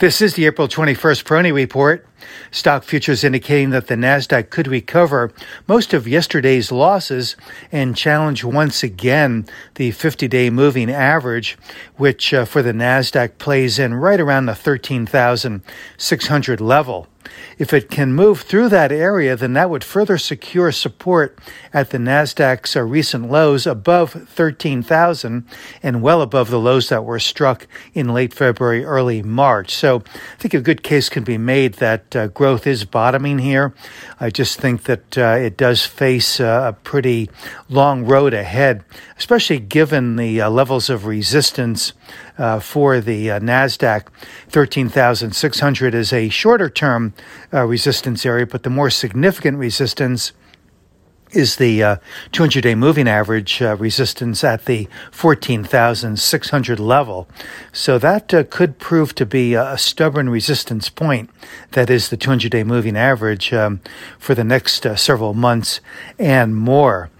This is the April 21st Peroni Report. Stock futures indicating that the NASDAQ could recover most of yesterday's losses and challenge once again the 50 day moving average, which uh, for the NASDAQ plays in right around the 13,600 level. If it can move through that area, then that would further secure support at the Nasdaq's uh, recent lows above 13,000 and well above the lows that were struck in late February, early March. So I think a good case can be made that uh, growth is bottoming here. I just think that uh, it does face uh, a pretty long road ahead, especially given the uh, levels of resistance uh, for the NASDAQ. 13,600 is a shorter term resistance area, but the more significant resistance is the uh, 200 day moving average uh, resistance at the 14,600 level. So that uh, could prove to be a, stubborn resistance point. That is the 200 day moving average um, for the next uh, several months and more.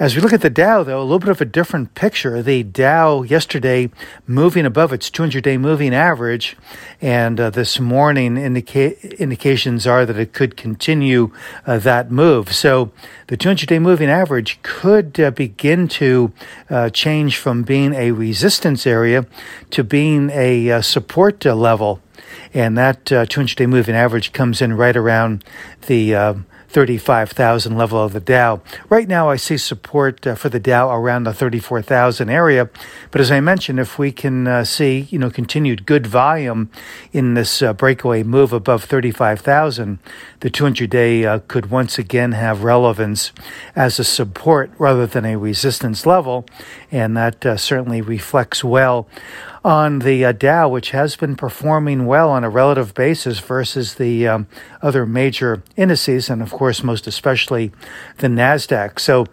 As we look at the Dow, though, a little bit of a different picture. The Dow yesterday moving above its 200 day moving average, and uh, this morning indica- indications are that it could continue uh, that move. So the 200 day moving average could uh, begin to uh, change from being a resistance area to being a uh, support uh, level. And that 200 day moving average comes in right around the 35,000 level of the Dow. Right now, I see support uh, for the Dow around the 34,000 area. But as I mentioned, if we can uh, see, you know, continued good volume in this uh, breakaway move above 35,000, the 200 day uh, could once again have relevance as a support rather than a resistance level. And that uh, certainly reflects well on the uh, Dow, which has been performing well on a relative basis versus the um, other major indices, and of course, most especially the NASDAQ. So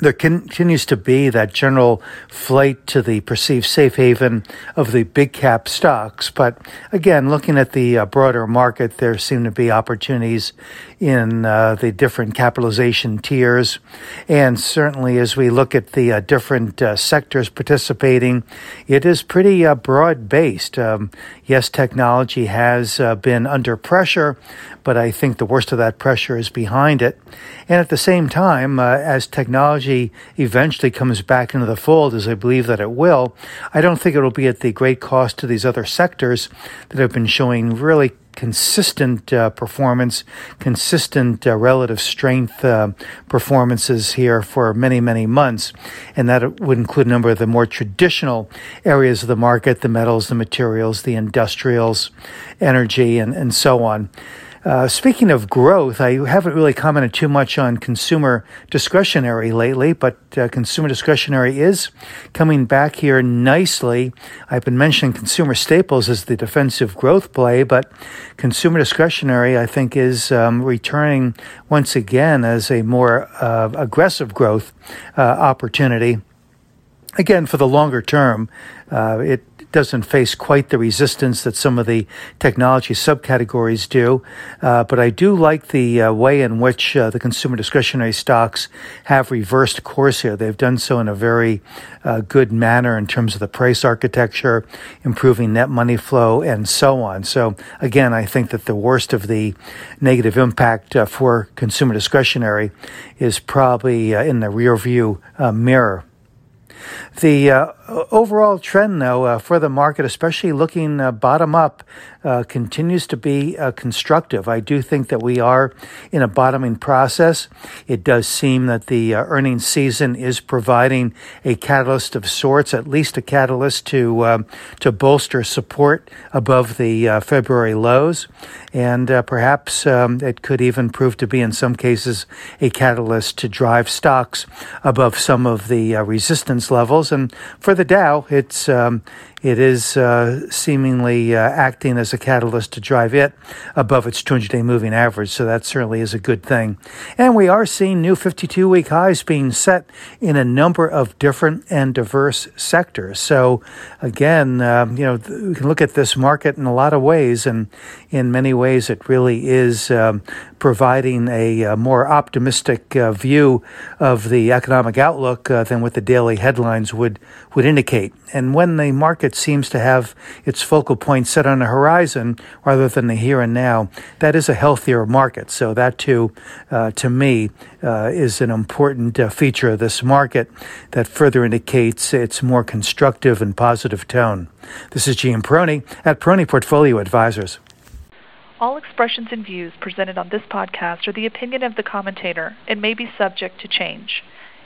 there continues to be that general flight to the perceived safe haven of the big cap stocks. But again, looking at the uh, broader market, there seem to be opportunities in uh, the different capitalization tiers. And certainly, as we look at the uh, different uh, sectors participating, it is pretty uh, broad based. Um, yes, technology has uh, been under pressure, but I think the worst of that pressure is behind it. And at the same time, as technology technology eventually comes back into the fold, as I believe that it will, I don't think it'll be at the great cost to these other sectors that have been showing really consistent uh, performance, consistent uh, relative strength uh, performances here for many, many months. And that would include a number of the more traditional areas of the market the metals, the materials, the industrials, energy, and, and so on. Uh, speaking of growth, I haven't really commented too much on consumer discretionary lately, but uh, consumer discretionary is coming back here nicely. I've been mentioning consumer staples as the defensive growth play, but consumer discretionary, I think, is um, returning once again as a more uh, aggressive growth uh, opportunity. Again, for the longer term, uh, it doesn't face quite the resistance that some of the technology subcategories do. Uh, but I do like the uh, way in which uh, the consumer discretionary stocks have reversed course here. They've done so in a very uh, good manner in terms of the price architecture, improving net money flow, and so on. So again, I think that the worst of the negative impact uh, for consumer discretionary is probably in the rear view mirror. The uh, overall trend, though, uh, for the market, especially looking uh, bottom up, uh, continues to be uh, constructive. I do think that we are in a bottoming process. It does seem that the uh, earnings season is providing a catalyst of sorts, at least a catalyst to um, to bolster support above the February lows, and perhaps um, it could even prove to be, in some cases, a catalyst to drive stocks above some of the resistance levels. And for the Dow, it's um, it is uh, seemingly uh, acting as a catalyst to drive it above its 200 day moving average. So that certainly is a good thing. And we are seeing new 52 week highs being set in a number of different and diverse sectors. So again, um, you know, we can look at this market in a lot of ways. And in many ways, it really is um, providing a, a, more optimistic uh, view of the economic outlook uh, than what the daily headlines would, would indicate. And when the market seems to have its focal point set on the horizon rather than the here and now, that is a healthier market. So that too, uh, to me, uh, is an important uh, feature of this market that further indicates its more constructive and positive tone. This is Gene Peroni at Peroni Portfolio Advisors. All expressions and views presented on this podcast are the opinion of the commentator and may be subject to change.